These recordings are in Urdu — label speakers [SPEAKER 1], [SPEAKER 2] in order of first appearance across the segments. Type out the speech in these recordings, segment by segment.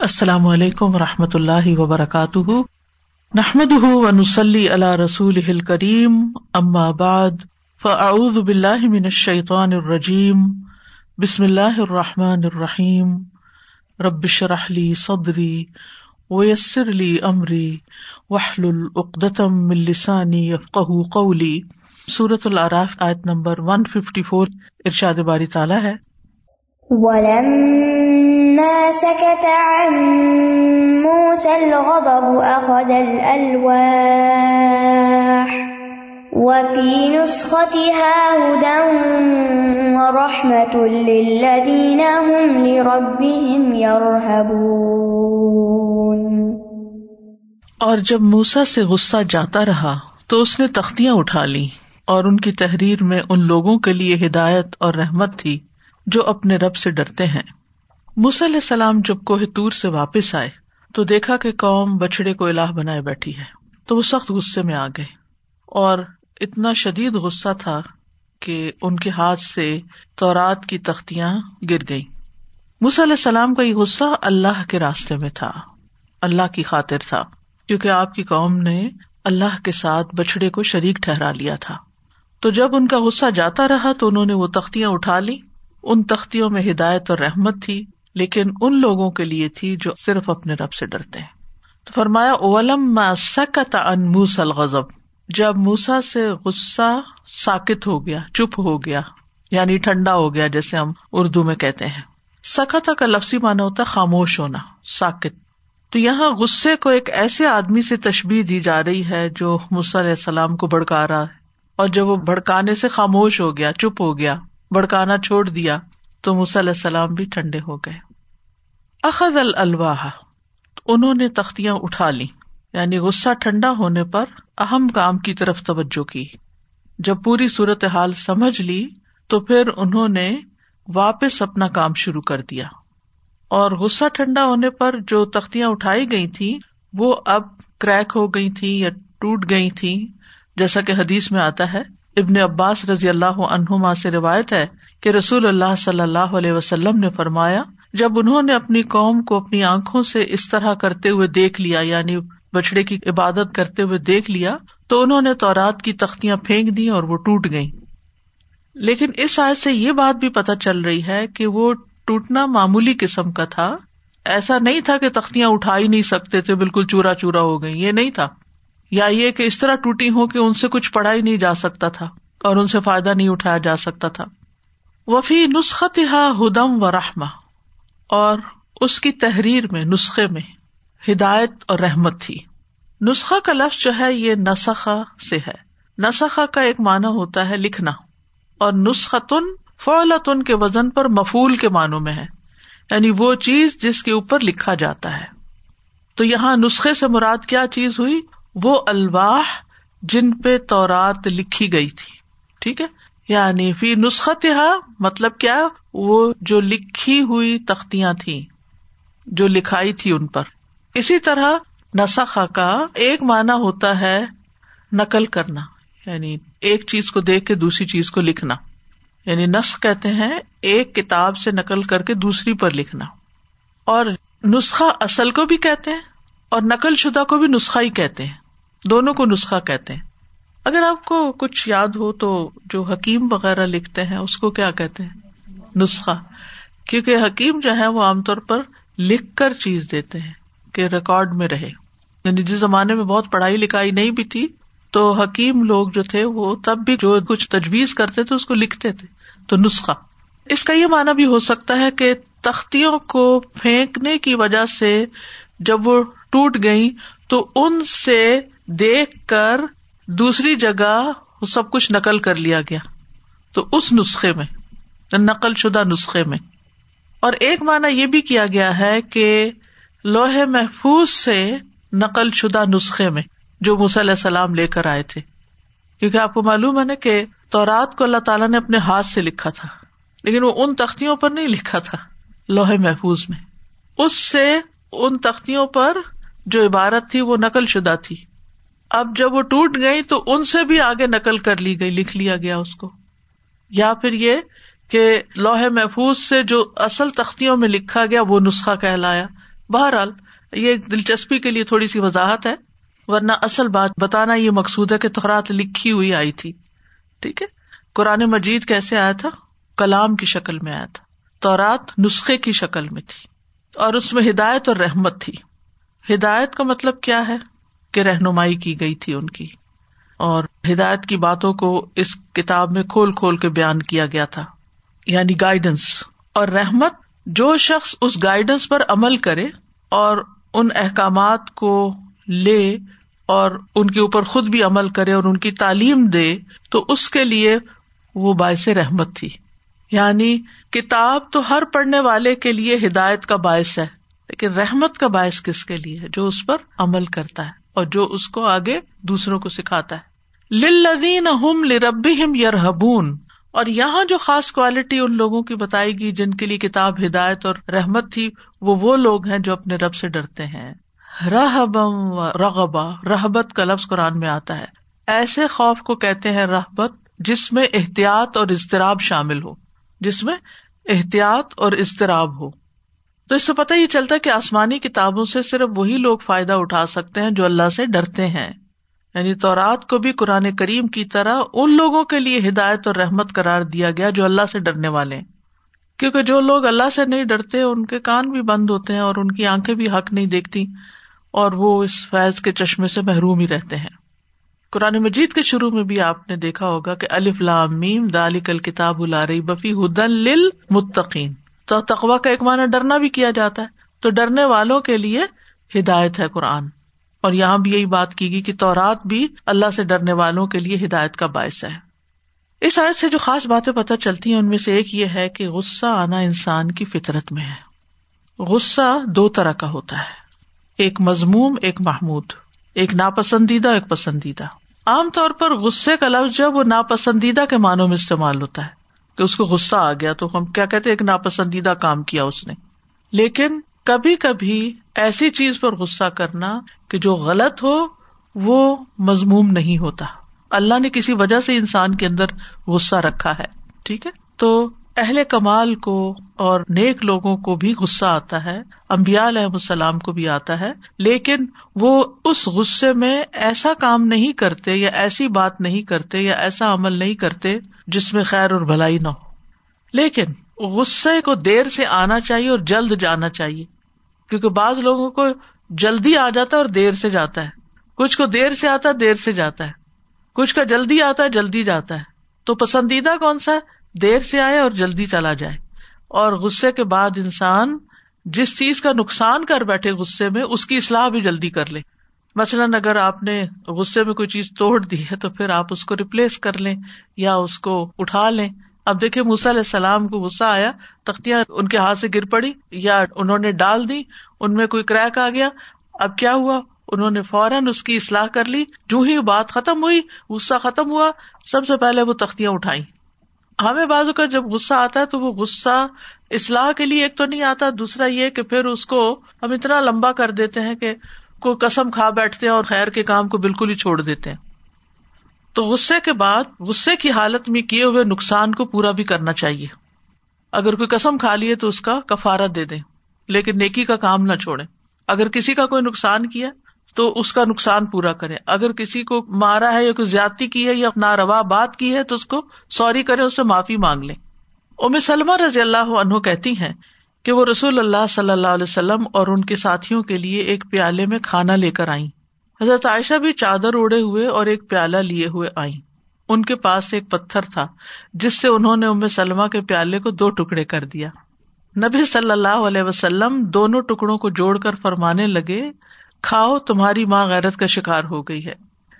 [SPEAKER 1] السلام علیکم و رحمۃ اللہ وبرکاتہ۔ نحمد ونسلی اللہ رسول کریم بعد، فاعوذ باللہ من الشیطان الرجیم۔ بسم اللہ الرحمٰن الرحیم۔ ربش رحلی صدری ویسر علی عمری وحل العقدم السانی یفق قولی۔ صورت العراف آیت نمبر ون ففٹی فور ارشاد باری تعالیٰ ہے۔
[SPEAKER 2] ولما سكت عن موسى الغضب أخذ الألواح وفي نسختها هدى ورحمة للذين هم لربهم يرهبون
[SPEAKER 1] اور جب موسا سے غصہ جاتا رہا تو اس نے تختیاں اٹھا لی اور ان کی تحریر میں ان لوگوں کے لیے ہدایت اور رحمت تھی جو اپنے رب سے ڈرتے ہیں۔ علیہ السلام جب کوہ تور سے واپس آئے تو دیکھا کہ قوم بچڑے کو الہ بنائے بیٹھی ہے، تو وہ سخت غصے میں آ گئے اور اتنا شدید غصہ تھا کہ ان کے ہاتھ سے تورات کی تختیاں گر گئی علیہ السلام کا یہ غصہ اللہ کے راستے میں تھا، اللہ کی خاطر تھا، کیونکہ آپ کی قوم نے اللہ کے ساتھ بچڑے کو شریک ٹھہرا لیا تھا۔ تو جب ان کا غصہ جاتا رہا تو انہوں نے وہ تختیاں اٹھا لی ان تختیوں میں ہدایت اور رحمت تھی۔ لیکن ان لوگوں کے لیے تھی جو صرف اپنے رب سے ڈرتے ہیں۔ تو فرمایا اولم سکت ان موسل غزب جب موسا سے غصہ ساکت ہو گیا، چپ ہو گیا یعنی ٹھنڈا ہو گیا، جیسے ہم اردو میں کہتے ہیں۔ سکتا کا لفظی مانا ہوتا ہے خاموش ہونا، ساکت۔ تو یہاں غصے کو ایک ایسے آدمی سے تشبیح دی جا رہی ہے جو علیہ السلام کو بڑکا رہا ہے۔ اور جب وہ بھڑکانے سے خاموش ہو گیا، چپ ہو گیا بڑکانا چھوڑ دیا تو علیہ السلام بھی ٹھنڈے ہو گئے۔ اخذ الواح انہوں نے تختیاں اٹھا لی یعنی غصہ ٹھنڈا ہونے پر اہم کام کی طرف توجہ کی۔ جب پوری صورت حال سمجھ لی، تو پھر انہوں نے واپس اپنا کام شروع کر دیا۔ اور غصہ ٹھنڈا ہونے پر جو تختیاں اٹھائی گئی تھی وہ اب کریک ہو گئی تھی یا ٹوٹ گئی تھی جیسا کہ حدیث میں آتا ہے، ابن عباس رضی اللہ عنہما سے روایت ہے کہ رسول اللہ صلی اللہ علیہ وسلم نے فرمایا، جب انہوں نے اپنی قوم کو اپنی آنکھوں سے اس طرح کرتے ہوئے دیکھ لیا یعنی بچڑے کی عبادت کرتے ہوئے دیکھ لیا، تو انہوں نے تورات کی تختیاں پھینک دی اور وہ ٹوٹ گئی لیکن اس آئے سے یہ بات بھی پتہ چل رہی ہے کہ وہ ٹوٹنا معمولی قسم کا تھا۔ ایسا نہیں تھا کہ تختیاں اٹھا ہی نہیں سکتے تھے، بالکل چورا چورا ہو گئی یہ نہیں تھا۔ یا یہ کہ اس طرح ٹوٹی ہو کہ ان سے کچھ پڑھا ہی نہیں جا سکتا تھا اور ان سے فائدہ نہیں اٹھایا جا سکتا تھا۔ وفی نسخت ہدم و رحما اور اس کی تحریر میں، نسخے میں ہدایت اور رحمت تھی۔ نسخہ کا لفظ جو ہے، یہ نسخا سے ہے۔ نسخا کا ایک معنی ہوتا ہے لکھنا، اور نسختن فولتن کے وزن پر مفول کے معنوں میں ہے۔ یعنی وہ چیز جس کے اوپر لکھا جاتا ہے۔ تو یہاں نسخے سے مراد کیا چیز ہوئی؟ وہ الواح جن پہ تورات لکھی گئی تھی۔ ٹھیک ہے؟ یعنی فی نسخت مطلب کیا؟ وہ جو لکھی ہوئی تختیاں تھی جو لکھائی تھی ان پر۔ اسی طرح نسخا کا ایک معنی ہوتا ہے نقل کرنا یعنی ایک چیز کو دیکھ کے دوسری چیز کو لکھنا۔ یعنی نسخ کہتے ہیں ایک کتاب سے نقل کر کے دوسری پر لکھنا۔ اور نسخہ اصل کو بھی کہتے ہیں اور نقل شدہ کو بھی نسخہ ہی کہتے ہیں۔ دونوں کو نسخہ کہتے ہیں۔ اگر آپ کو کچھ یاد ہو تو جو حکیم وغیرہ لکھتے ہیں، اس کو کیا کہتے ہیں؟ نسخہ۔ کیونکہ حکیم جو ہے وہ عام طور پر لکھ کر چیز دیتے ہیں کہ ریکارڈ میں رہے۔ یعنی جس زمانے میں بہت پڑھائی لکھائی نہیں بھی تھی، تو حکیم لوگ جو تھے، وہ تب بھی جو کچھ تجویز کرتے تھے، اس کو لکھتے تھے۔ تو نسخہ۔ اس کا یہ مانا بھی ہو سکتا ہے کہ تختیوں کو پھینکنے کی وجہ سے جب وہ ٹوٹ گئی تو ان سے دیکھ کر دوسری جگہ سب کچھ نقل کر لیا گیا تو اس نسخے میں، نقل شدہ نسخے میں۔ اور ایک مانا یہ بھی کیا گیا ہے کہ لوہے محفوظ سے نقل شدہ نسخے میں جو علیہ السلام لے کر آئے تھے۔ کیونکہ آپ کو معلوم ہے نا کہ تورات کو اللہ تعالیٰ نے اپنے ہاتھ سے لکھا تھا، لیکن وہ ان تختیوں پر نہیں لکھا تھا، لوہے محفوظ میں۔ اس سے ان تختیوں پر جو عبارت تھی وہ نقل شدہ تھی۔ اب جب وہ ٹوٹ گئی تو ان سے بھی آگے نقل کر لی گئی، لکھ لیا گیا اس کو۔ یا پھر یہ کہ لوہے محفوظ سے جو اصل تختیوں میں لکھا گیا وہ نسخہ کہلایا۔ بہرحال یہ دلچسپی کے لیے تھوڑی سی وضاحت ہے، ورنہ اصل بات بتانا یہ مقصود ہے کہ تورات لکھی ہوئی آئی تھی۔ ٹھیک ہے؟ قرآن مجید کیسے آیا تھا؟ کلام کی شکل میں آیا تھا۔ تورات نسخے کی شکل میں تھی۔ اور اس میں ہدایت اور رحمت تھی۔ ہدایت کا مطلب کیا ہے؟ کہ رہنمائی کی گئی تھی ان کی۔ اور ہدایت کی باتوں کو اس کتاب میں کھول کھول کے بیان کیا گیا تھا۔ یعنی گائیڈنس اور رحمت جو شخص اس گائیڈنس پر عمل کرے اور ان احکامات کو لے اور ان کے اوپر خود بھی عمل کرے اور ان کی تعلیم دے، تو اس کے لیے وہ باعث رحمت تھی۔ یعنی کتاب تو ہر پڑھنے والے کے لیے ہدایت کا باعث ہے، لیکن رحمت کا باعث کس کے لیے جو اس پر عمل کرتا ہے۔ اور جو اس کو آگے دوسروں کو سکھاتا ہے۔ للذین ہم لربہم یرہبون، اور یہاں جو خاص کوالٹی ان لوگوں کی بتائی گئی جن کے لیے کتاب ہدایت اور رحمت تھی، وہ وہ لوگ ہیں جو اپنے رب سے ڈرتے ہیں۔ رحبم رغبا رحبت کا لفظ قرآن میں آتا ہے۔ ایسے خوف کو کہتے ہیں رحبت جس میں احتیاط اور اضطراب شامل ہو، جس میں احتیاط اور اضطراب ہو۔ تو اس سے پتہ یہ چلتا ہے کہ آسمانی کتابوں سے صرف وہی لوگ فائدہ اٹھا سکتے ہیں جو اللہ سے ڈرتے ہیں۔ یعنی تورات کو بھی قرآن کریم کی طرح ان لوگوں کے لیے ہدایت اور رحمت قرار دیا گیا جو اللہ سے ڈرنے والے ہیں۔ کیونکہ جو لوگ اللہ سے نہیں ڈرتے، ان کے کان بھی بند ہوتے ہیں اور ان کی آنکھیں بھی حق نہیں دیکھتی اور وہ اس فیض کے چشمے سے محروم ہی رہتے ہیں۔ قرآن مجید کے شروع میں بھی آپ نے دیکھا ہوگا کہ الف لام دال کل کتاب رہی بفی ہدن لل متقین تو تقوا کا ایک معنی ڈرنا بھی کیا جاتا ہے۔ تو ڈرنے والوں کے لیے ہدایت ہے قرآن۔ اور یہاں بھی یہی بات کی گئی کہ تورات بھی اللہ سے ڈرنے والوں کے لیے ہدایت کا باعث ہے۔ اس آیت سے جو خاص باتیں پتہ چلتی ہیں، ان میں سے ایک یہ ہے کہ غصہ آنا انسان کی فطرت میں ہے۔ غصہ دو طرح کا ہوتا ہے۔ ایک مضموم، ایک محمود۔ ایک ناپسندیدہ، ایک پسندیدہ۔ عام طور پر غصے کا لفظ جب وہ ناپسندیدہ کے معنوں میں استعمال ہوتا ہے۔ کہ اس کو غصہ آ گیا تو ہم کیا کہتے ایک ناپسندیدہ کام کیا اس نے۔ لیکن کبھی کبھی ایسی چیز پر غصہ کرنا کہ جو غلط ہو، وہ مضموم نہیں ہوتا۔ اللہ نے کسی وجہ سے انسان کے اندر غصہ رکھا ہے، ٹھیک ہے؟ تو اہل کمال کو اور نیک لوگوں کو بھی غصہ آتا ہے امبیا علیہ السلام کو بھی آتا ہے، لیکن وہ اس غصے میں ایسا کام نہیں کرتے یا ایسی بات نہیں کرتے یا ایسا عمل نہیں کرتے جس میں خیر اور بھلائی نہ ہو۔ لیکن غصے کو دیر سے آنا چاہیے اور جلد جانا چاہیے، کیونکہ بعض لوگوں کو جلدی آ جاتا ہے اور دیر سے جاتا ہے۔ کچھ کو دیر سے آتا ہے، دیر سے جاتا ہے۔ کچھ کا جلدی آتا ہے، جلدی جاتا ہے۔ تو پسندیدہ کون سا دیر سے آئے اور جلدی چلا جائے۔ اور غصے کے بعد انسان جس چیز کا نقصان کر بیٹھے غصے میں، اس کی اصلاح بھی جلدی کر لے۔ مثلاً اگر آپ نے غصے میں کوئی چیز توڑ دی ہے، تو پھر آپ اس کو ریپلیس کر لیں یا اس کو اٹھا لیں۔ اب دیکھے موسا علیہ السلام کو غصہ آیا، تختیاں ان کے ہاتھ سے گر پڑی یا انہوں نے ڈال دی، ان میں کوئی کریک آ گیا۔ اب کیا ہوا؟ انہوں نے فوراً اس کی اصلاح کر لی۔ جو ہی بات ختم ہوئی، غصہ ختم ہوا، سب سے پہلے وہ تختیاں اٹھائی ہمیں بازو کا جب غصہ آتا ہے تو وہ غصہ اصلاح کے لیے ایک تو نہیں آتا، دوسرا یہ کہ پھر اس کو ہم اتنا لمبا کر دیتے ہیں کہ کوئی قسم کھا بیٹھتے ہیں اور خیر کے کام کو بالکل ہی چھوڑ دیتے ہیں۔ تو غصے کے بعد، غصے کی حالت میں کیے ہوئے نقصان کو پورا بھی کرنا چاہیے۔ اگر کوئی قسم کھا لیے تو اس کا کفارہ دے دیں، لیکن نیکی کا کام نہ چھوڑے اگر کسی کا کوئی نقصان کیا تو اس کا نقصان پورا کرے اگر کسی کو مارا ہے یا کوئی زیادتی کی ہے یا اپنا روا بات کی ہے تو اس کو سوری کرے اس سے معافی مانگ لے ام سلم رضی اللہ عنہ کہتی ہیں کہ وہ رسول اللہ صلی اللہ علیہ وسلم اور ان کے ساتھیوں کے لیے ایک پیالے میں کھانا لے کر آئی حضرت عائشہ بھی چادر اڑے ہوئے اور ایک پیالہ لیے ہوئے آئی ان کے پاس ایک پتھر تھا، جس سے انہوں نے ام سلم کے پیالے کو دو ٹکڑے کر دیا۔ نبی صلی اللہ علیہ وسلم دونوں ٹکڑوں کو جوڑ کر فرمانے لگے کھاؤ تمہاری ماں غیرت کا شکار ہو گئی ہے۔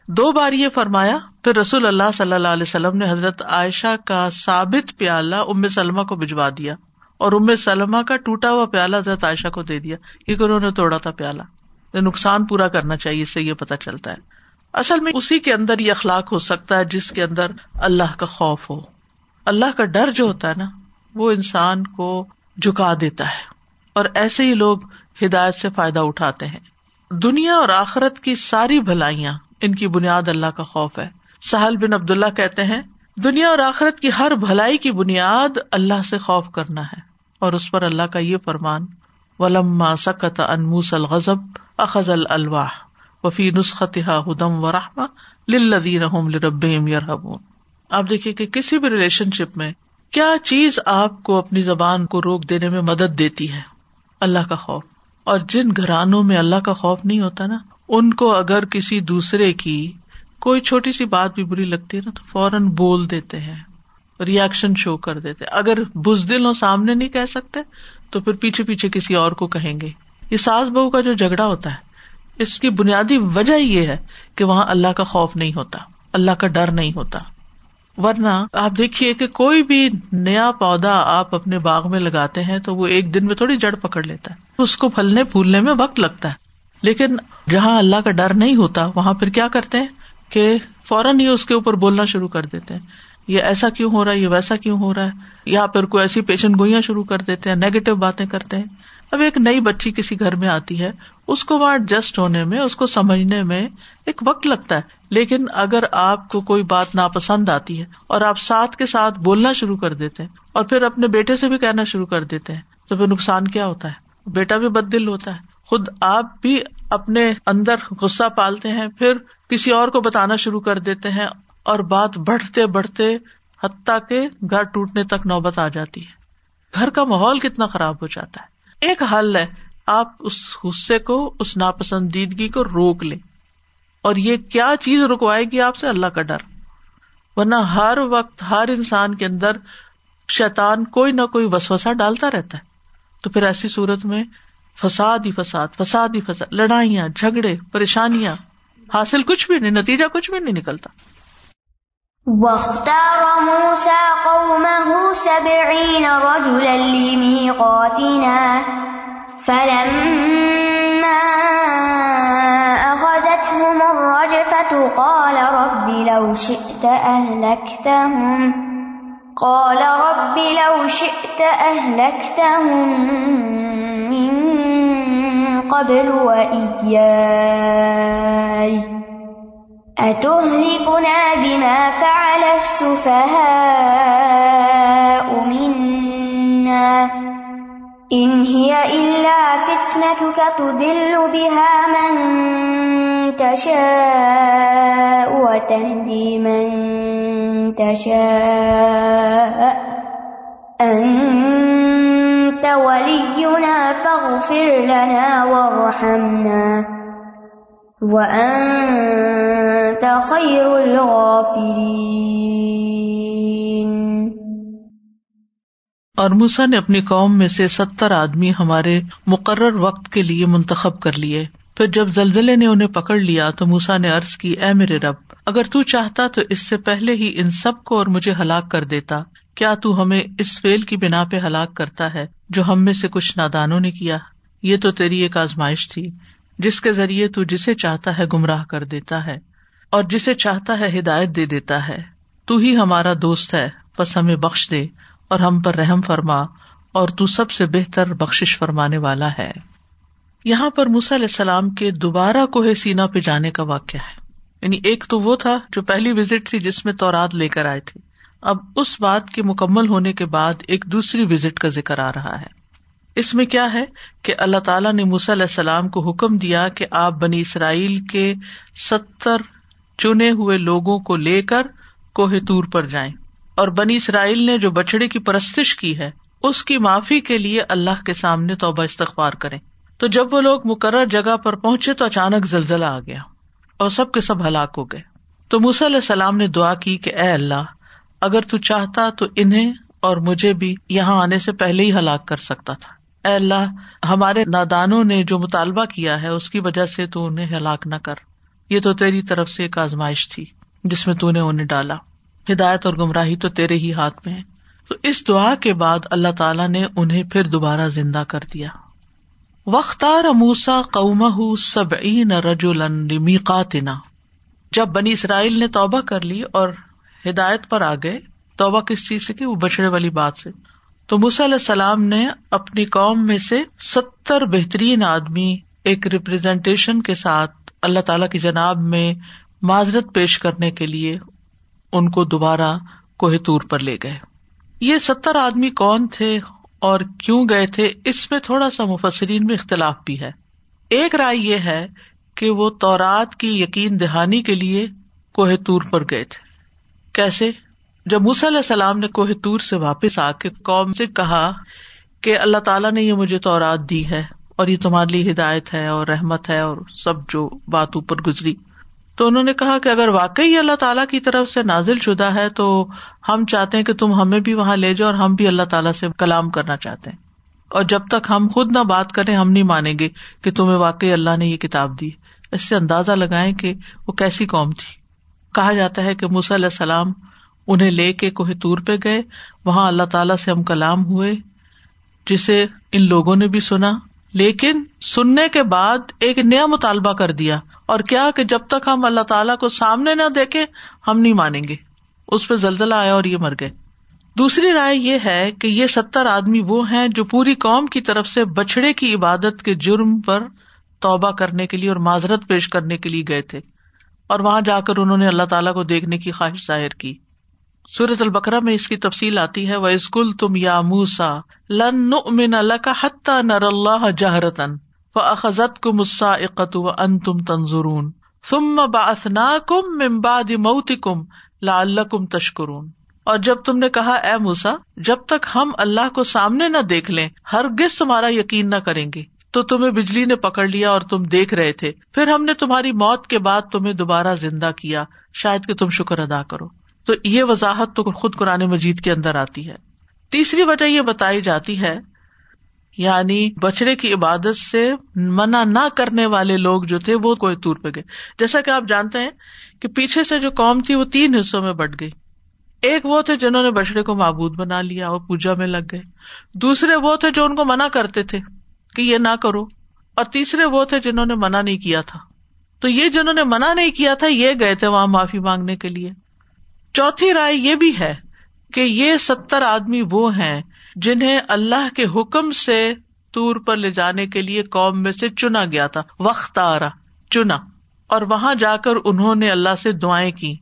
[SPEAKER 1] دو بار یہ فرمایا، پھر رسول اللہ صلی اللہ علیہ وسلم نے حضرت عائشہ کا ثابت پیالہ ام سلم کو بھجوا دیا اور ام سلم کا ٹوٹا ہوا پیالہ حضرت عائشہ کو دے دیا، کیونکہ انہوں نے توڑا تھا پیالہ۔ نقصان پورا کرنا چاہیے، اس سے یہ پتا چلتا ہے۔ اصل میں اسی کے اندر یہ اخلاق ہو سکتا ہے جس کے اندر اللہ کا خوف ہو۔ اللہ کا ڈر جو ہوتا ہے نا، وہ انسان کو جھکا دیتا ہے اور ایسے ہی لوگ ہدایت سے فائدہ اٹھاتے ہیں۔ دنیا اور آخرت کی ساری بھلائیاں، ان کی بنیاد اللہ کا خوف ہے۔ سہل بن عبد اللہ کہتے ہیں، دنیا اور آخرت کی ہر بھلائی کی بنیاد اللہ سے خوف کرنا ہے۔ اور اس پر اللہ کا یہ فرمان، ولما سکت انموس الغضب اخذ الواح وفی نسخت ہدم و رحم لدین رب یرحبون آپ دیکھیے کہ کسی بھی ریلیشن شپ میں کیا چیز آپ کو اپنی زبان کو روک دینے میں مدد دیتی ہے؟ اللہ کا خوف۔ اور جن گھرانوں میں اللہ کا خوف نہیں ہوتا نا، ان کو اگر کسی دوسرے کی کوئی چھوٹی سی بات بھی بری لگتی ہے نا، تو فوراً بول دیتے ہیں ریئیکشن شو کر دیتے اگر بزدل ہو سامنے نہیں کہہ سکتے، تو پھر پیچھے پیچھے کسی اور کو کہیں گے۔ یہ ساس بہو کا جو جھگڑا ہوتا ہے، اس کی بنیادی وجہ یہ ہے کہ وہاں اللہ کا خوف نہیں ہوتا، اللہ کا ڈر نہیں ہوتا۔ ورنہ آپ دیکھیے کہ کوئی بھی نیا پودا آپ اپنے باغ میں لگاتے ہیں تو وہ ایک دن میں تھوڑی جڑ پکڑ لیتا ہے۔ اس کو پھلنے پھولنے میں وقت لگتا ہے۔ لیکن جہاں اللہ کا ڈر نہیں ہوتا، وہاں پھر کیا کرتے ہیں کہ فوراً ہی اس کے اوپر بولنا شروع کر دیتے ہیں۔ یہ ایسا کیوں ہو رہا ہے؟ یہ ویسا کیوں ہو رہا ہے؟ یا پھر کوئی ایسی پیشن گوئیاں شروع کر دیتے ہیں نیگیٹو باتیں کرتے ہیں۔ اب ایک نئی بچی کسی گھر میں آتی ہے، اس کو وہاں ایڈجسٹ ہونے میں، اس کو سمجھنے میں ایک وقت لگتا ہے۔ لیکن اگر آپ کو کوئی بات ناپسند آتی ہے اور آپ ساتھ کے ساتھ بولنا شروع کر دیتے ہیں اور پھر اپنے بیٹے سے بھی کہنا شروع کر دیتے ہیں، تو پھر نقصان کیا ہوتا ہے؟ بیٹا بھی بد دل ہوتا ہے۔ خود آپ بھی اپنے اندر غصہ پالتے ہیں، پھر کسی اور کو بتانا شروع کر دیتے ہیں اور بات بڑھتے بڑھتے حتیٰ کے گھر ٹوٹنے تک نوبت آ جاتی ہے۔ گھر کا ماحول کتنا خراب ہو جاتا ہے۔ ایک حل ہے، آپ اس غصے کو، اس ناپسندیدگی کو روک لیں۔ اور یہ کیا چیز رکوائے گی آپ سے؟ اللہ کا ڈر۔ ورنہ ہر وقت ہر انسان کے اندر شیتان کوئی نہ کوئی وسوسا ڈالتا رہتا ہے۔ تو پھر ایسی صورت میں فساد ہی فساد فساد ہی فساد، لڑائیاں، جھگڑے، پریشانیاں، حاصل کچھ بھی نہیں، نتیجہ کچھ بھی نہیں نکلتا۔
[SPEAKER 2] واختار موسى قومه سبعين رجلا لميقاتنا، فلما أخذتهم الرجفة قال رب لو شئت أهلكتهم، قال رب لو شئت أهلكتهم من قبل وإياي. أتهلكنا بما فعل السفهاء منا إن هي إلا فتنتك تدل بها من تشاء وتهدي من تشاء أنت ولينا فاغفر لنا وارحمنا
[SPEAKER 1] اور موسا نے اپنی قوم میں سے ستر آدمی ہمارے مقرر وقت کے لیے منتخب کر لیے۔ پھر جب زلزلے نے انہیں پکڑ لیا تو موسا نے ارض کی، اے میرے رب، اگر تو چاہتا تو اس سے پہلے ہی ان سب کو اور مجھے ہلاک کر دیتا۔ کیا تو ہمیں اس فیل کی بنا پہ ہلاک کرتا ہے جو ہم میں سے کچھ نادانوں نے کیا؟ یہ تو تیری ایک آزمائش تھی۔ جس کے ذریعے تو جسے چاہتا ہے گمراہ کر دیتا ہے اور جسے چاہتا ہے ہدایت دے دیتا ہے۔ تو ہی ہمارا دوست ہے بس ہمیں بخش دے اور ہم پر رحم فرما اور تو سب سے بہتر بخش فرمانے والا ہے۔ یہاں پر علیہ السلام کے دوبارہ کوہ سینا پہ جانے کا واقعہ ہے۔ یعنی ایک تو وہ تھا جو پہلی وزٹ تھی جس میں تورات لے کر آئے تھے۔ اب اس بات کے مکمل ہونے کے بعد ایک دوسری وزٹ کا ذکر آ رہا ہے۔ اس میں کیا ہے کہ اللہ تعالیٰ نے علیہ السلام کو حکم دیا کہ آپ بنی اسرائیل کے ستر چنے ہوئے لوگوں کو لے کر کوہ تور پر جائیں۔ اور بنی اسرائیل نے جو بچڑے کی پرستش کی ہے، اس کی معافی کے لیے اللہ کے سامنے توبہ استغفار کرے تو جب وہ لوگ مقرر جگہ پر پہنچے تو اچانک زلزلہ آ گیا اور سب کے سب ہلاک ہو گئے۔ تو علیہ السلام نے دعا کی کہ اے اللہ، اگر تو چاہتا تو انہیں اور مجھے بھی یہاں آنے سے پہلے ہی ہلاک کر سکتا تھا۔ اے اللہ، ہمارے نادانوں نے جو مطالبہ کیا ہے، اس کی وجہ سے تو انہیں ہلاک نہ کر۔ یہ تو تیری طرف سے ایک آزمائش تھی، جس میں تو نے انہیں ڈالا۔ ہدایت اور گمراہی تو تیرے ہی ہاتھ میں ہے۔ تو اس دعا کے بعد اللہ تعالیٰ نے انہیں پھر دوبارہ زندہ کر دیا۔ وختار اموسا قوم سب میقاتنا جب بنی اسرائیل نے توبہ کر لی اور ہدایت پر آ گئے، توبہ کس چیز سے کی؟ وہ بچڑے والی بات سے۔ تو علیہ السلام نے اپنی قوم میں سے ستر بہترین آدمی ایک ریپرزینٹیشن کے ساتھ اللہ تعالی کی جناب میں معذرت پیش کرنے کے لیے ان کو دوبارہ کوہ تور پر لے گئے۔ یہ ستر آدمی کون تھے اور کیوں گئے تھے اس میں تھوڑا سا مفسرین میں اختلاف بھی ہے۔ ایک رائے یہ ہے کہ وہ تورات کی یقین دہانی کے لیے کوہ تور پر گئے تھے۔ کیسے؟ جب موس علیہ السلام نے کوہ تور سے واپس آ کے قوم سے کہا کہ اللہ تعالیٰ نے یہ مجھے تورات دی ہے اور یہ تمہارے لیے ہدایت ہے اور رحمت ہے اور سب جو بات اوپر گزری۔ تو انہوں نے کہا کہ اگر واقعی اللہ تعالیٰ کی طرف سے نازل شدہ ہے تو ہم چاہتے ہیں کہ تم ہمیں بھی وہاں لے جاؤ اور ہم بھی اللہ تعالیٰ سے کلام کرنا چاہتے ہیں۔ اور جب تک ہم خود نہ بات کریں ہم نہیں مانیں گے کہ تمہیں واقعی اللہ نے یہ کتاب دی۔ اس سے اندازہ لگائیں کہ وہ کیسی قوم تھی۔ کہا جاتا ہے کہ علیہ السلام انہیں لے کے کوہ تور پہ گئے۔ وہاں اللہ تعالیٰ سے ہم کلام ہوئے، جسے ان لوگوں نے بھی سنا۔ لیکن سننے کے بعد ایک نیا مطالبہ کر دیا۔ اور کیا کہ جب تک ہم اللہ تعالیٰ کو سامنے نہ دیکھیں، ہم نہیں مانیں گے۔ اس پہ زلزلہ آیا اور یہ مر گئے۔ دوسری رائے یہ ہے کہ یہ ستر آدمی وہ ہیں جو پوری قوم کی طرف سے بچڑے کی عبادت کے جرم پر توبہ کرنے کے لیے اور معذرت پیش کرنے کے لیے گئے تھے۔ اور وہاں جا کر انہوں نے اللہ تعالیٰ کو دیکھنے کی خواہش ظاہر کی۔ سورت البکرا میں اس کی تفصیل آتی ہے وہ اسکول تم یا موسا لن من اللہ کا حتہ نر اللہ جہرتن و اخذت کم مسا اقت و ان تم تنظرون ثم باسنا کم ممباد موتی کم لا اللہ کم تشکرون اور جب تم نے کہا، اے موسا جب تک ہم اللہ کو سامنے نہ دیکھ لیں ہر گز تمہارا یقین نہ کریں گے۔ تو تمہیں بجلی نے پکڑ لیا اور تم دیکھ رہے تھے۔ پھر ہم نے تمہاری موت کے بعد تمہیں دوبارہ زندہ کیا۔ شاید کہ تم شکر ادا کرو۔ تو یہ وضاحت تو خود قرآن مجید کے اندر آتی ہے۔ تیسری وجہ یہ بتائی جاتی ہے یعنی بچڑے کی عبادت سے منع نہ کرنے والے لوگ جو تھے وہ کوئی طور پہ گئے۔ جیسا کہ آپ جانتے ہیں کہ پیچھے سے جو قوم تھی وہ تین حصوں میں بٹ گئی۔ ایک وہ تھے جنہوں نے بچڑے کو معبود بنا لیا اور پوجا میں لگ گئے۔ دوسرے وہ تھے جو ان کو منع کرتے تھے کہ یہ نہ کرو۔ اور تیسرے وہ تھے جنہوں نے منع نہیں کیا تھا۔ تو یہ جنہوں نے منع نہیں کیا تھا، یہ گئے تھے وہاں معافی مانگنے کے لیے۔ چوتھی رائے یہ بھی ہے کہ یہ ستر آدمی وہ ہیں جنہیں اللہ کے حکم سے تور پر لے جانے کے لیے قوم میں سے چنا گیا تھا۔ وقت آ رہا، چنا۔ اور وہاں جا کر انہوں نے اللہ سے دعائیں کی۔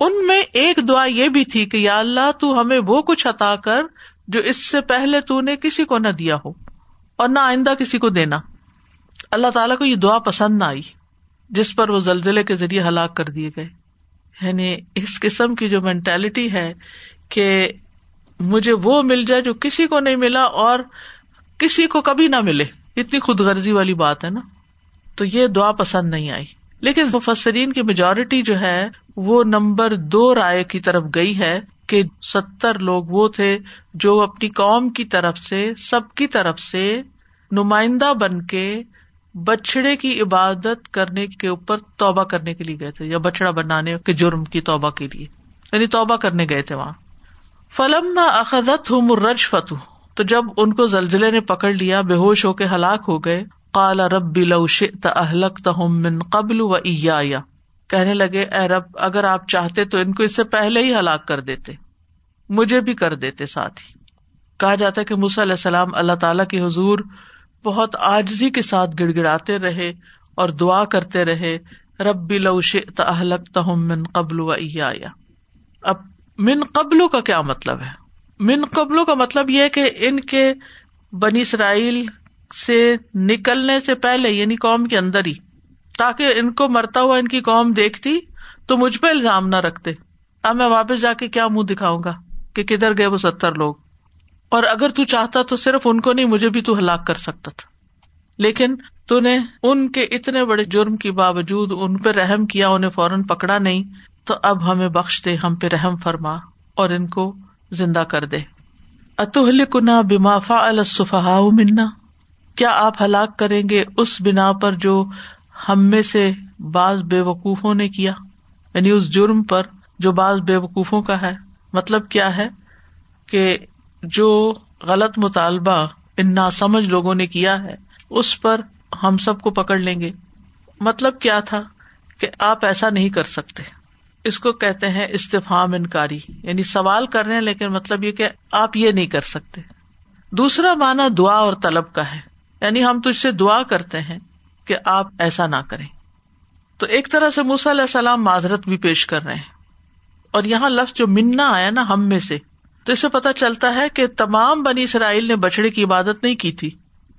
[SPEAKER 1] ان میں ایک دعا یہ بھی تھی کہ یا اللہ، تو ہمیں وہ کچھ عطا کر جو اس سے پہلے تو نے کسی کو نہ دیا ہو اور نہ آئندہ کسی کو دینا۔ اللہ تعالیٰ کو یہ دعا پسند نہ آئی، جس پر وہ زلزلے کے ذریعے ہلاک کر دیے گئے۔ یعنی اس قسم کی جو مینٹلٹی ہے کہ مجھے وہ مل جائے جو کسی کو نہیں ملا اور کسی کو کبھی نہ ملے۔ اتنی خود غرضی والی بات ہے نا۔ تو یہ دعا پسند نہیں آئی۔ لیکن مفسرین کی میجورٹی جو ہے وہ نمبر دو رائے کی طرف گئی ہے کہ ستر لوگ وہ تھے جو اپنی قوم کی طرف سے، سب کی طرف سے نمائندہ بن کے بچڑے کی عبادت کرنے کے اوپر توبہ کرنے کے لیے گئے تھے، یا بچڑا بنانے کے جرم کی توبہ کے لیے۔ یعنی توبہ کرنے گئے تھے وہاں۔ فلم نہ اخذت ہوں مرج فتو تو جب ان کو زلزلے نے پکڑ لیا، بے ہوش ہو کے ہلاک ہو گئے کالا رب بلو اہلک تہم من قبل و ایا کہنے لگے، اے رب، اگر آپ چاہتے تو ان کو اس سے پہلے ہی ہلاک کر دیتے، مجھے بھی کر دیتے ساتھ ہی۔ کہا جاتا ہے کہ علیہ السلام اللہ تعالیٰ کے حضور بہت آجزی کے ساتھ گڑ گڑاتے رہے اور دعا کرتے رہے رب لوش تہلک تہم من قبل و ایا اب من قبلو کا کیا مطلب ہے؟ من قبلو کا مطلب یہ کہ ان کے بنی اسرائیل سے نکلنے سے پہلے یعنی قوم کے اندر ہی، تاکہ ان کو مرتا ہوا ان کی قوم دیکھتی تو مجھ پہ الزام نہ رکھتے۔ اب میں واپس جا کے کیا منہ دکھاؤں گا کہ کدھر گئے وہ ستر لوگ؟ اور اگر تو چاہتا تو صرف ان کو نہیں، مجھے بھی تو ہلاک کر سکتا تھا۔ لیکن تو نے ان کے اتنے بڑے جرم کے باوجود ان پہ رحم کیا، انہیں فوراً پکڑا نہیں، تو اب ہمیں بخش دے، ہم پہ رحم فرما اور ان کو زندہ کر دے۔ اتحل کنا بمافا الصفا منا۔ کیا آپ ہلاک کریں گے اس بنا پر جو ہم میں سے بعض بے وقوفوں نے کیا؟ یعنی اس جرم پر جو بعض بے وقوفوں کا ہے۔ مطلب کیا ہے؟ کہ جو غلط مطالبہ ان ناسمجھ لوگوں نے کیا ہے، اس پر ہم سب کو پکڑ لیں گے۔ مطلب کیا تھا کہ آپ ایسا نہیں کر سکتے۔ اس کو کہتے ہیں استفام انکاری۔ یعنی سوال کر رہے ہیں لیکن مطلب یہ کہ آپ یہ نہیں کر سکتے۔ دوسرا مانا دعا اور طلب کا ہے۔ یعنی ہم تجھ سے دعا کرتے ہیں کہ آپ ایسا نہ کریں۔ تو ایک طرح سے علیہ السلام معذرت بھی پیش کر رہے ہیں۔ اور یہاں لفظ جو منا آیا نا ہم میں سے تو اس سے پتا چلتا ہے کہ تمام بنی اسرائیل نے بچڑے کی عبادت نہیں کی تھی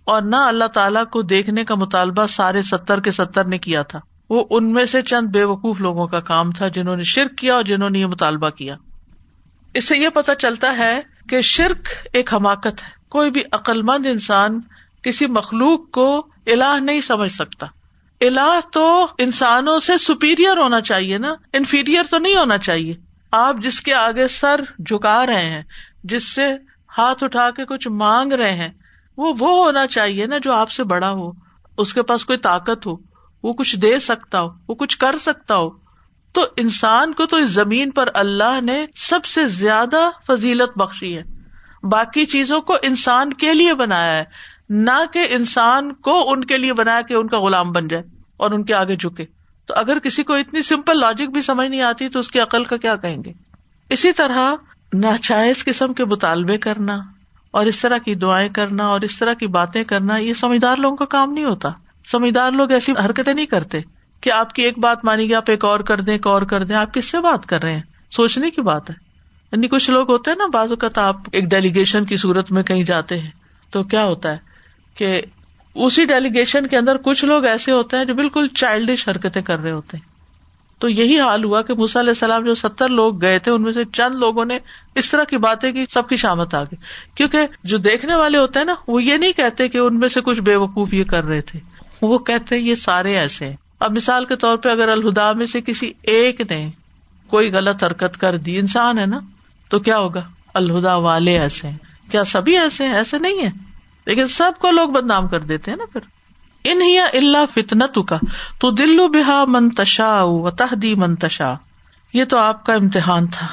[SPEAKER 1] اور نہ اللہ تعالیٰ کو دیکھنے کا مطالبہ سارے ستر کے ستر نے کیا تھا۔ وہ ان میں سے چند بے وقوف لوگوں کا کام تھا جنہوں نے شرک کیا اور جنہوں نے یہ مطالبہ کیا۔ اس سے یہ پتا چلتا ہے کہ شرک ایک حماقت ہے۔ کوئی بھی عقل مند انسان کسی مخلوق کو الہ نہیں سمجھ سکتا۔ الہ تو انسانوں سے سپیریئر ہونا چاہیے نا۔ انفیریئر تو نہیں ہونا چاہیے۔ آپ جس کے آگے سر جھکا رہے ہیں، جس سے ہاتھ اٹھا کے کچھ مانگ رہے ہیں، وہ وہ ہونا چاہیے نا جو آپ سے بڑا ہو۔ اس کے پاس کوئی طاقت ہو، وہ کچھ دے سکتا ہو، وہ کچھ کر سکتا ہو۔ تو انسان کو تو اس زمین پر اللہ نے سب سے زیادہ فضیلت بخشی ہے۔ باقی چیزوں کو انسان کے لیے بنایا ہے۔ نہ کہ انسان کو ان کے لیے بنایا کہ ان کا غلام بن جائے اور ان کے آگے جھکے۔ تو اگر کسی کو اتنی سمپل لاجک بھی سمجھ نہیں آتی تو اس کی عقل کا کیا کہیں گے؟ اسی طرح ناجائز قسم کے مطالبے کرنا اور اس طرح کی دعائیں کرنا اور اس طرح کی باتیں کرنا، یہ سمجھدار لوگوں کا کام نہیں ہوتا۔ سمجھدار لوگ ایسی حرکتیں نہیں کرتے کہ آپ کی ایک بات مانی گی آپ ایک اور کر دیں، ایک اور کر دیں، آپ کس سے بات کر رہے ہیں؟ سوچنے کی بات ہے۔ یعنی کچھ لوگ ہوتے ہیں نا، بعض اوقات آپ ایک ڈیلیگیشن کی صورت میں کہیں جاتے ہیں تو کیا ہوتا ہے کہ اسی ڈیلیگیشن کے اندر کچھ لوگ ایسے ہوتے ہیں جو بالکل چائلڈش حرکتیں کر رہے ہوتے ہیں۔ تو یہی حال ہوا کہ علیہ السلام جو ستر لوگ گئے تھے، ان میں سے چند لوگوں نے اس طرح کی باتیں کی، سب کی شامت آ گئی کیونکہ جو دیکھنے والے ہوتے ہیں نا، وہ یہ نہیں کہتے کہ ان میں سے کچھ بے وقوف یہ کر رہے تھے۔ وہ کہتے یہ سارے ایسے ہیں۔ اب مثال کے طور پہ اگر الہدا میں سے کسی ایک نے کوئی غلط حرکت کر دی، انسان ہے نا، تو کیا ہوگا؟ الہدا والے ایسے ہیں۔ کیا سبھی ایسے ہیں؟ ایسے نہیں ہے لیکن سب کو لوگ بدنام کر دیتے ہیں نا پھر۔ انہیا اللہ فتنت کا تو دلو بحا منتشا و تحدی منتشا یہ تو آپ کا امتحان تھا،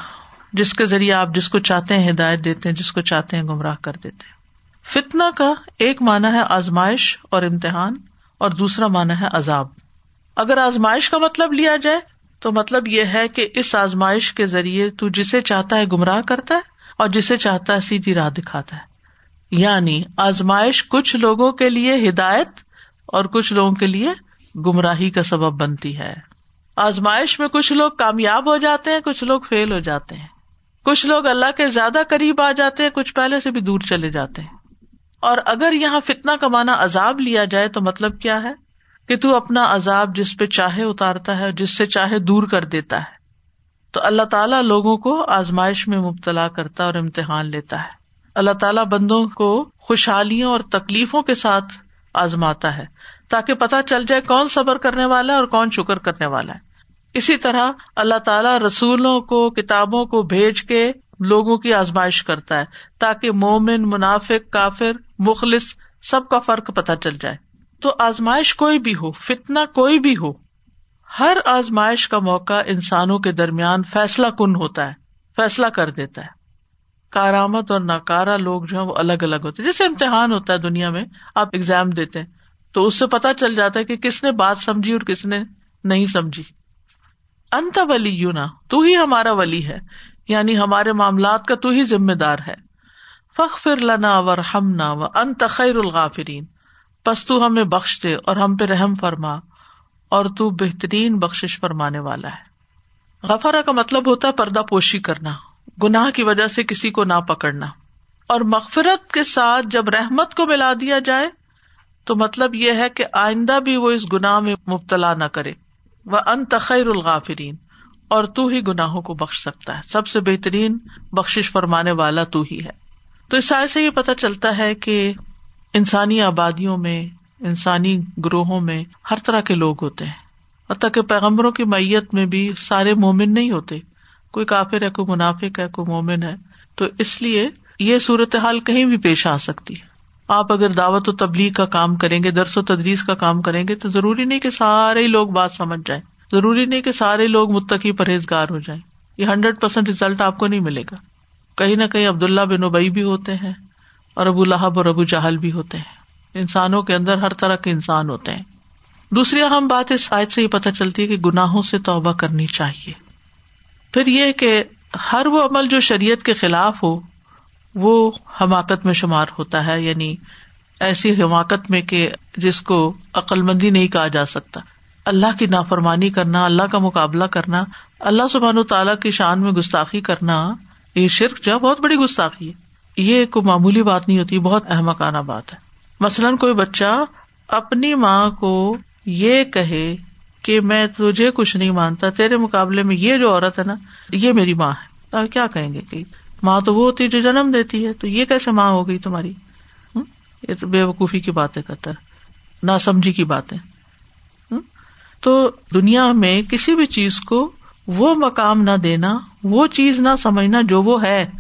[SPEAKER 1] جس کے ذریعے آپ جس کو چاہتے ہیں ہدایت دیتے ہیں، جس کو چاہتے ہیں گمراہ کر دیتے ہیں۔ فتنا کا ایک مانا ہے آزمائش اور امتحان، اور دوسرا مانا ہے عذاب۔ اگر آزمائش کا مطلب لیا جائے، تو مطلب یہ ہے کہ اس آزمائش کے ذریعے تو جسے چاہتا ہے گمراہ کرتا ہے، اور جسے چاہتا ہے سیدھی راہ دکھاتا ہے۔ یعنی آزمائش کچھ لوگوں کے لیے ہدایت اور کچھ لوگوں کے لیے گمراہی کا سبب بنتی ہے۔ آزمائش میں کچھ لوگ کامیاب ہو جاتے ہیں، کچھ لوگ فیل ہو جاتے ہیں۔ کچھ لوگ اللہ کے زیادہ قریب آ جاتے ہیں، کچھ پہلے سے بھی دور چلے جاتے ہیں۔ اور اگر یہاں فتنا کا مانا عذاب لیا جائے تو مطلب کیا ہے؟ کہ تو اپنا عذاب جس پہ چاہے اتارتا ہے جس سے چاہے دور کر دیتا ہے۔ تو اللہ تعالیٰ لوگوں کو آزمائش میں مبتلا کرتا اور امتحان لیتا ہے۔ اللہ تعالیٰ بندوں کو خوشحالیوں اور تکلیفوں کے ساتھ آزماتا ہے تاکہ پتہ چل جائے کون صبر کرنے والا ہے اور کون شکر کرنے والا ہے۔ اسی طرح اللہ تعالیٰ رسولوں کو، کتابوں کو بھیج کے لوگوں کی آزمائش کرتا ہے تاکہ مومن، منافق، کافر، مخلص سب کا فرق پتہ چل جائے۔ تو آزمائش کوئی بھی ہو فتنا کوئی بھی ہو، ہر آزمائش کا موقع انسانوں کے درمیان فیصلہ کن ہوتا ہے، فیصلہ کر دیتا ہے۔ کارآمد اور ناکارا لوگ جو ہے وہ الگ الگ ہوتے جیسے امتحان ہوتا ہے دنیا میں، آپ ایگزام دیتے ہیں، تو اس سے پتا چل جاتا ہے کہ کس نے بات سمجھی اور کس نے نہیں سمجھی۔ انت ولی یو نا تو ہی ہمارا ولی ہے یعنی ہمارے معاملات کا تو ہی ذمہ دار ہے۔ فخ فر لنا ور ہم نا و انت خیر الغافرین۔ پس تو ہمیں بخش دے اور ہم پہ رحم فرما، اور تو بہترین بخش فرمانے والا ہے۔ غفارا کا مطلب ہوتا ہے پردہ پوشی کرنا۔ گناہ کی وجہ سے کسی کو نہ پکڑنا۔ اور مغفرت کے ساتھ جب رحمت کو ملا دیا جائے، تو مطلب یہ ہے کہ آئندہ بھی وہ اس گناہ میں مبتلا نہ کرے۔ وہ ان تخیر الغافرین اور تو ہی گناہوں کو بخش سکتا ہے۔ سب سے بہترین بخش فرمانے والا تو ہی ہے۔ تو اس سائے سے یہ پتا چلتا ہے کہ انسانی آبادیوں میں، انسانی گروہوں میں ہر طرح کے لوگ ہوتے ہیں۔ حتیٰ کہ پیغمبروں کی میت میں بھی سارے مومن نہیں ہوتے۔ کوئی کافر ہے، کوئی منافق ہے، کوئی مومن ہے، تو اس لیے یہ صورت حال کہیں بھی پیش آ سکتی ہے۔ آپ اگر دعوت و تبلیغ کا کام کریں گے، درس و تدریس کا کام کریں گے، تو ضروری نہیں کہ سارے لوگ بات سمجھ جائیں۔ ضروری نہیں کہ سارے لوگ متقی پرہیزگار ہو جائیں۔ یہ ہنڈریڈ پرسینٹ ریزلٹ آپ کو نہیں ملے گا۔ کہیں نہ کہیں عبداللہ بن ابئی بھی ہوتے ہیں اور ابو لہب اور ابو جہل بھی ہوتے ہیں۔ انسانوں کے اندر ہر طرح کے انسان ہوتے ہیں۔ دوسری اہم بات اس شاید سے یہ پتہ چلتی ہے کہ گناہوں سے توبہ کرنی چاہیے۔ پھر یہ کہ ہر وہ عمل جو شریعت کے خلاف ہو، وہ حماقت میں شمار ہوتا ہے یعنی ایسی حماقت میں کہ جس کو عقل مندی نہیں کہا جا سکتا۔ اللہ کی نافرمانی کرنا، اللہ کا مقابلہ کرنا، اللہ سبحان و تعالیٰ کی شان میں گستاخی کرنا، یہ شرک جو بہت بڑی گستاخی ہے۔ یہ کوئی معمولی بات نہیں ہوتی، بہت احمقانہ بات ہے۔ مثلاً کوئی بچہ اپنی ماں کو یہ کہے کہ میں تجھے کچھ نہیں مانتا، تیرے مقابلے میں یہ جو عورت ہے نا، یہ میری ماں ہے۔ کیا کہیں گے کہ ماں تو وہ ہوتی ہے جو جنم دیتی ہے، تو یہ کیسے ماں ہو گئی تمہاری؟ یہ تو بے وقوفی کی باتیں کرتا ہے نہ سمجھی کی باتیں۔ تو دنیا میں کسی بھی چیز کو وہ مقام نہ دینا، وہ چیز نہ سمجھنا جو وہ ہے،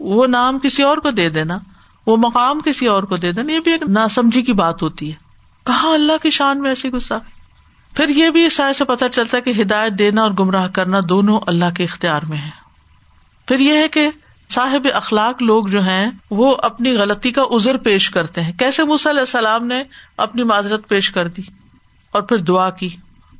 [SPEAKER 1] وہ نام کسی اور کو دے دینا، وہ مقام کسی اور کو دے دینا، یہ بھی ایک نہ سمجھی کی بات ہوتی ہے۔ کہاں اللہ کی شان میں ایسی گسا پھر یہ بھی اس سے پتا چلتا ہے کہ ہدایت دینا اور گمراہ کرنا دونوں اللہ کے اختیار میں ہے پھر یہ ہے کہ صاحب اخلاق لوگ جو ہیں، وہ اپنی غلطی کا ازر پیش کرتے ہیں۔ کیسے علیہ السلام نے اپنی معذرت پیش کر دی اور پھر دعا کی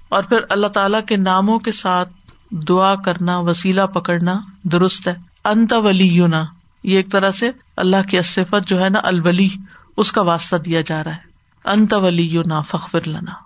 [SPEAKER 1] اور پھر اللہ تعالی کے ناموں کے ساتھ دعا کرنا، وسیلہ پکڑنا درست ہے۔ انت ولی یونا یہ ایک طرح سے اللہ کی صفت جو ہے نا، الولی، اس کا واسطہ دیا جا رہا ہے۔ انت ولی یونا فخر لنا۔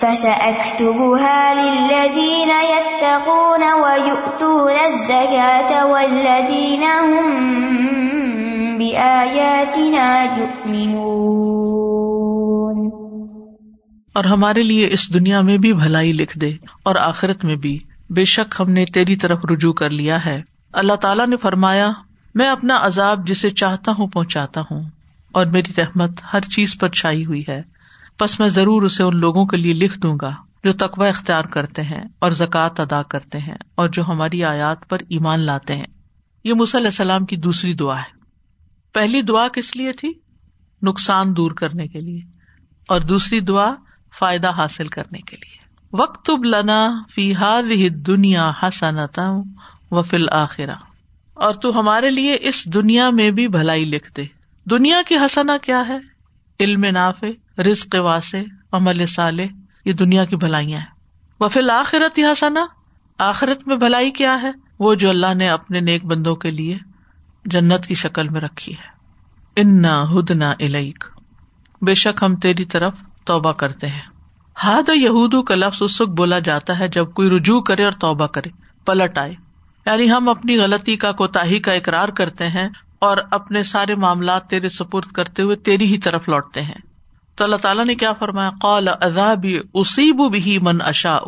[SPEAKER 2] فسأكتبها للذين يتقون ويؤتون الزكاة والذين هم بآياتنا يؤمنون.
[SPEAKER 1] اور ہمارے لیے اس دنیا میں بھی بھلائی لکھ دے اور آخرت میں بھی۔ بے شک ہم نے تیری طرف رجوع کر لیا ہے۔ اللہ تعالیٰ نے فرمایا، میں اپنا عذاب جسے چاہتا ہوں پہنچاتا ہوں۔ اور میری رحمت ہر چیز پر چھائی ہوئی ہے۔ بس میں ضرور اسے ان لوگوں کے لیے لکھ دوں گا جو تقوی اختیار کرتے ہیں اور زکوٰۃ ادا کرتے ہیں اور جو ہماری آیات پر ایمان لاتے ہیں۔ یہ علیہ السلام کی دوسری دعا ہے۔ پہلی دعا کس لیے تھی؟ نقصان دور کرنے کے لیے۔ اور دوسری دعا فائدہ حاصل کرنے کے لیے۔ وقت لنا فی ہاد دنیا حسنتا و فل آخرا اور تو ہمارے لیے اس دنیا میں بھی بھلائی لکھ دے۔ دنیا کی حسنا کیا ہے؟ علم نافع۔ رزق واسع، عمل سالے یہ دنیا کی بھلائیاں ہیں۔ وفیل آخرت یہ حسنا آخرت میں بھلائی کیا ہے؟ وہ جو اللہ نے اپنے نیک بندوں کے لیے جنت کی شکل میں رکھی ہے۔ انا ہدنا الیک۔ بے شک ہم تیری طرف توبہ کرتے ہیں۔ ہاد یہود کا لفظ اس وقت بولا جاتا ہے جب کوئی رجوع کرے اور توبہ کرے، پلٹ آئے۔ یعنی ہم اپنی غلطی کا، کوتاہی کا اقرار کرتے ہیں اور اپنے سارے معاملات تیرے سپرد کرتے ہوئے تیری ہی طرف لوٹتے ہیں۔ تو اللہ تعالیٰ نے کیا فرمایا؟ قول عذاب اصیب بھی من اشا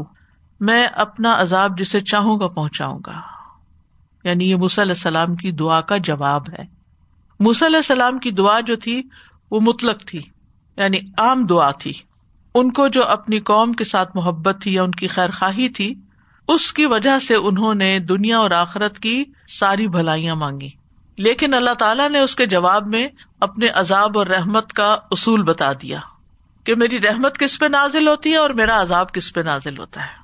[SPEAKER 1] میں اپنا عذاب جسے چاہوں گا پہنچاؤں گا۔ یعنی یہ علیہ السلام کی دعا کا جواب ہے۔ علیہ السلام کی دعا جو تھی، وہ مطلق تھی یعنی عام دعا تھی۔ ان کو جو اپنی قوم کے ساتھ محبت تھی یا ان کی خیر خواہی تھی، اس کی وجہ سے انہوں نے دنیا اور آخرت کی ساری بھلائیاں مانگی لیکن اللہ تعالیٰ نے اس کے جواب میں اپنے عذاب اور رحمت کا اصول بتا دیا کہ میری رحمت کس پہ نازل ہوتی ہے اور میرا عذاب کس پہ نازل ہوتا ہے۔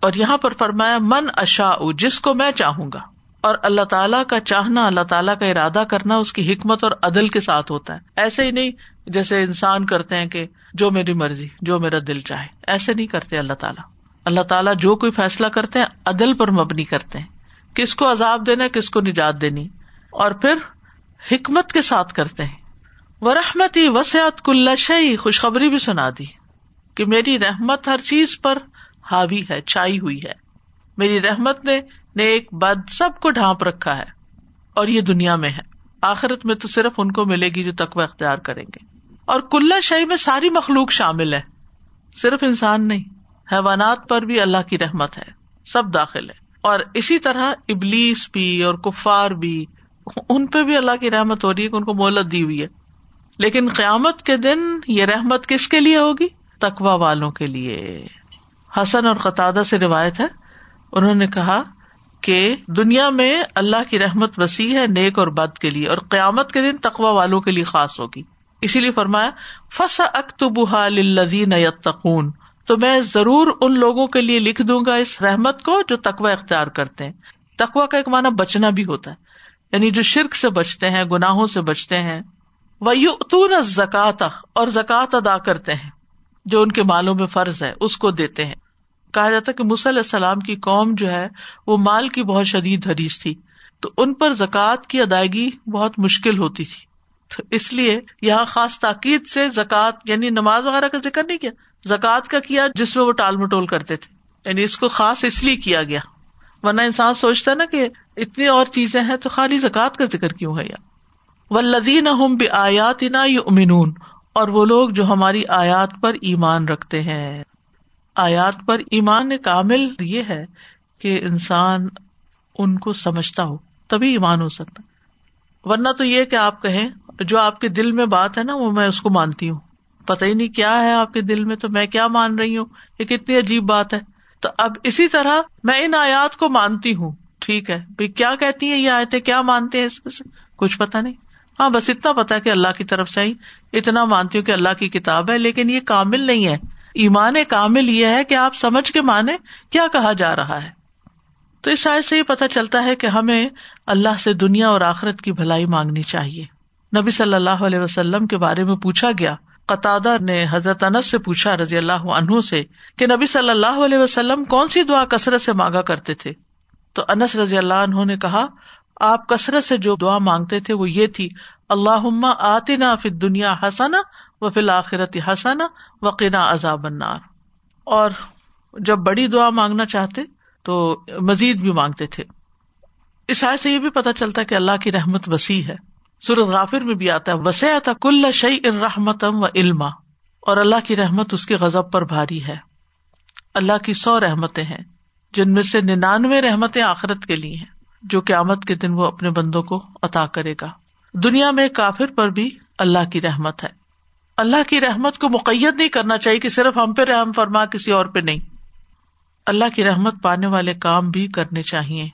[SPEAKER 1] اور یہاں پر فرمایا، من اشا جس کو میں چاہوں گا۔ اور اللہ تعالیٰ کا چاہنا، اللہ تعالیٰ کا ارادہ کرنا اس کی حکمت اور عدل کے ساتھ ہوتا ہے۔ ایسے ہی نہیں جیسے انسان کرتے ہیں کہ جو میری مرضی، جو میرا دل چاہے۔ ایسے نہیں کرتے اللہ تعالیٰ۔ اللہ تعالیٰ جو کوئی فیصلہ کرتے ہیں، عدل پر مبنی کرتے ہیں۔ کس کو عذاب دینا کس کو نجات دینی۔ اور پھر حکمت کے ساتھ کرتے ہیں۔ وہ رحمتی وسعت کل شعی خوشخبری بھی سنا دی کہ میری رحمت ہر چیز پر حاوی ہے، چھائی ہوئی ہے۔ میری رحمت نے نیک بد سب کو ڈھانپ رکھا ہے اور یہ دنیا میں ہے۔ آخرت میں تو صرف ان کو ملے گی جو تقوی اختیار کریں گے۔ اور کل شہی میں ساری مخلوق شامل ہے۔ صرف انسان نہیں، حیوانات پر بھی اللہ کی رحمت ہے، سب داخل ہے۔ اور اسی طرح ابلیس بھی اور کفار بھی ان پہ بھی اللہ کی رحمت ہو رہی ہے کہ ان کو مہلت دی ہوئی ہے۔ لیکن قیامت کے دن یہ رحمت کس کے لیے ہوگی؟ تقوا والوں کے لیے۔ حسن اور قطع سے روایت ہے۔ انہوں نے کہا کہ دنیا میں اللہ کی رحمت وسیع ہے نیک اور بد کے لیے اور قیامت کے دن تقوا والوں کے لیے خاص ہوگی۔ اسی لیے فرمایا فس اکتبہ للذین یتقون تو میں ضرور ان لوگوں کے لیے لکھ دوں گا اس رحمت کو جو تقوا اختیار کرتے ہیں۔ تقوا کا ایک معنی بچنا بھی ہوتا ہے۔ یعنی جو شرک سے بچتے ہیں، گناہوں سے بچتے ہیں وہ یو زکات اور زکوٰۃ ادا کرتے ہیں، جو ان کے مالوں میں فرض ہے، اس کو دیتے ہیں۔ کہا جاتا کہ علیہ السلام کی قوم جو ہے، وہ مال کی بہت شدید حریث تھی۔ تو ان پر زکوٰۃ کی ادائیگی بہت مشکل ہوتی تھی۔ تو اس لیے یہاں خاص تاکید سے زکوٰۃ یعنی نماز وغیرہ کا ذکر نہیں کیا زکوٰۃ کا کیا جس میں وہ ٹال مٹول کرتے تھے۔ یعنی اس کو خاص اس لیے کیا گیا۔ ورنہ انسان سوچتا نا کہ اتنی اور چیزیں ہیں تو خالی زکوٰۃ کا ذکر کیوں ہے یا ولدین ہم بے آیات نا امنون اور وہ لوگ جو ہماری آیات پر ایمان رکھتے ہیں۔ آیات پر ایمان کامل یہ ہے کہ انسان ان کو سمجھتا ہو، تبھی ایمان ہو سکتا۔ ورنہ تو یہ کہ آپ کہیں، جو آپ کے دل میں بات ہے نا، وہ میں اس کو مانتی ہوں۔ پتہ ہی نہیں کیا ہے آپ کے دل میں، تو میں کیا مان رہی ہوں؟ یہ کتنی عجیب بات ہے۔ تو اب اسی طرح میں ان آیات کو مانتی ہوں۔ ٹھیک ہے۔ بھائی کیا کہتی ہے یہ آیتیں؟ کیا مانتے ہیں اس میں سے؟ کچھ پتا نہیں۔ ہاں بس اتنا پتا کہ اللہ کی طرف سے ہی اتنا مانتی ہوں کہ اللہ کی کتاب ہے، لیکن یہ کامل نہیں ہے۔ ایمان کامل یہ ہے کہ آپ سمجھ کے مانے کیا کہا جا رہا ہے۔ تو اس سائز سے یہ پتا چلتا ہے کہ ہمیں اللہ سے دنیا اور آخرت کی بھلائی مانگنی چاہیے۔ نبی صلی اللہ علیہ وسلم کے بارے میں پوچھا گیا۔ قطع نے حضرت انس سے پوچھا رضی اللہ عنہ سے کہ نبی صلی اللہ علیہ وسلم کون سی دعا کثرت سے مانگا کرتے تھے؟ تو انس رضی اللہ عنہ نے کہا، آپ کثرت سے جو دعا مانگتے تھے وہ یہ تھی اللہ آتی نا فی دنیا حسنا و فی الآخرت حسنا وقینا عذاب النار۔ اور جب بڑی دعا مانگنا چاہتے تو مزید بھی مانگتے تھے۔ اس آئے سے یہ بھی پتا چلتا کہ اللہ کی رحمت وسیع ہے۔ سورت غافر میں بھی آتا ہے وسیع تھا کل شعی ان رحمتم و علما۔ اور اللہ کی رحمت اس کے غزب پر بھاری ہے۔ اللہ کی سو رحمتیں ہیں۔ جن میں سے ننانوے رحمتیں آخرت کے لیے ہیں، جو قیامت کے دن وہ اپنے بندوں کو عطا کرے گا۔ دنیا میں کافر پر بھی اللہ کی رحمت ہے۔ اللہ کی رحمت کو مقید نہیں کرنا چاہیے کہ صرف ہم پہ رحم فرما کسی اور پہ نہیں۔ اللہ کی رحمت پانے والے کام بھی کرنے چاہیے،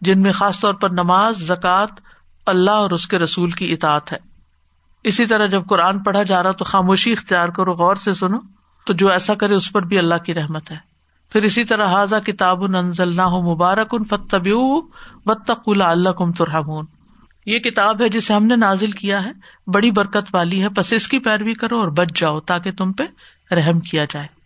[SPEAKER 1] جن میں خاص طور پر نماز، زکوٰۃ، اللہ اور اس کے رسول کی اطاعت ہے۔ اسی طرح جب قرآن پڑھا جا رہا تو خاموشی اختیار کرو، غور سے سنو تو جو ایسا کرے اس پر بھی اللہ کی رحمت ہے۔ پھر اسی طرح حاضہ کتاب انزل نہ ہو مبارک ان فتب بتق اللہ کم ترحمون۔ یہ کتاب ہے جسے ہم نے نازل کیا ہے، بڑی برکت والی ہے بس اس کی پیروی کرو اور بچ جاؤ تاکہ تم پہ رحم کیا جائے۔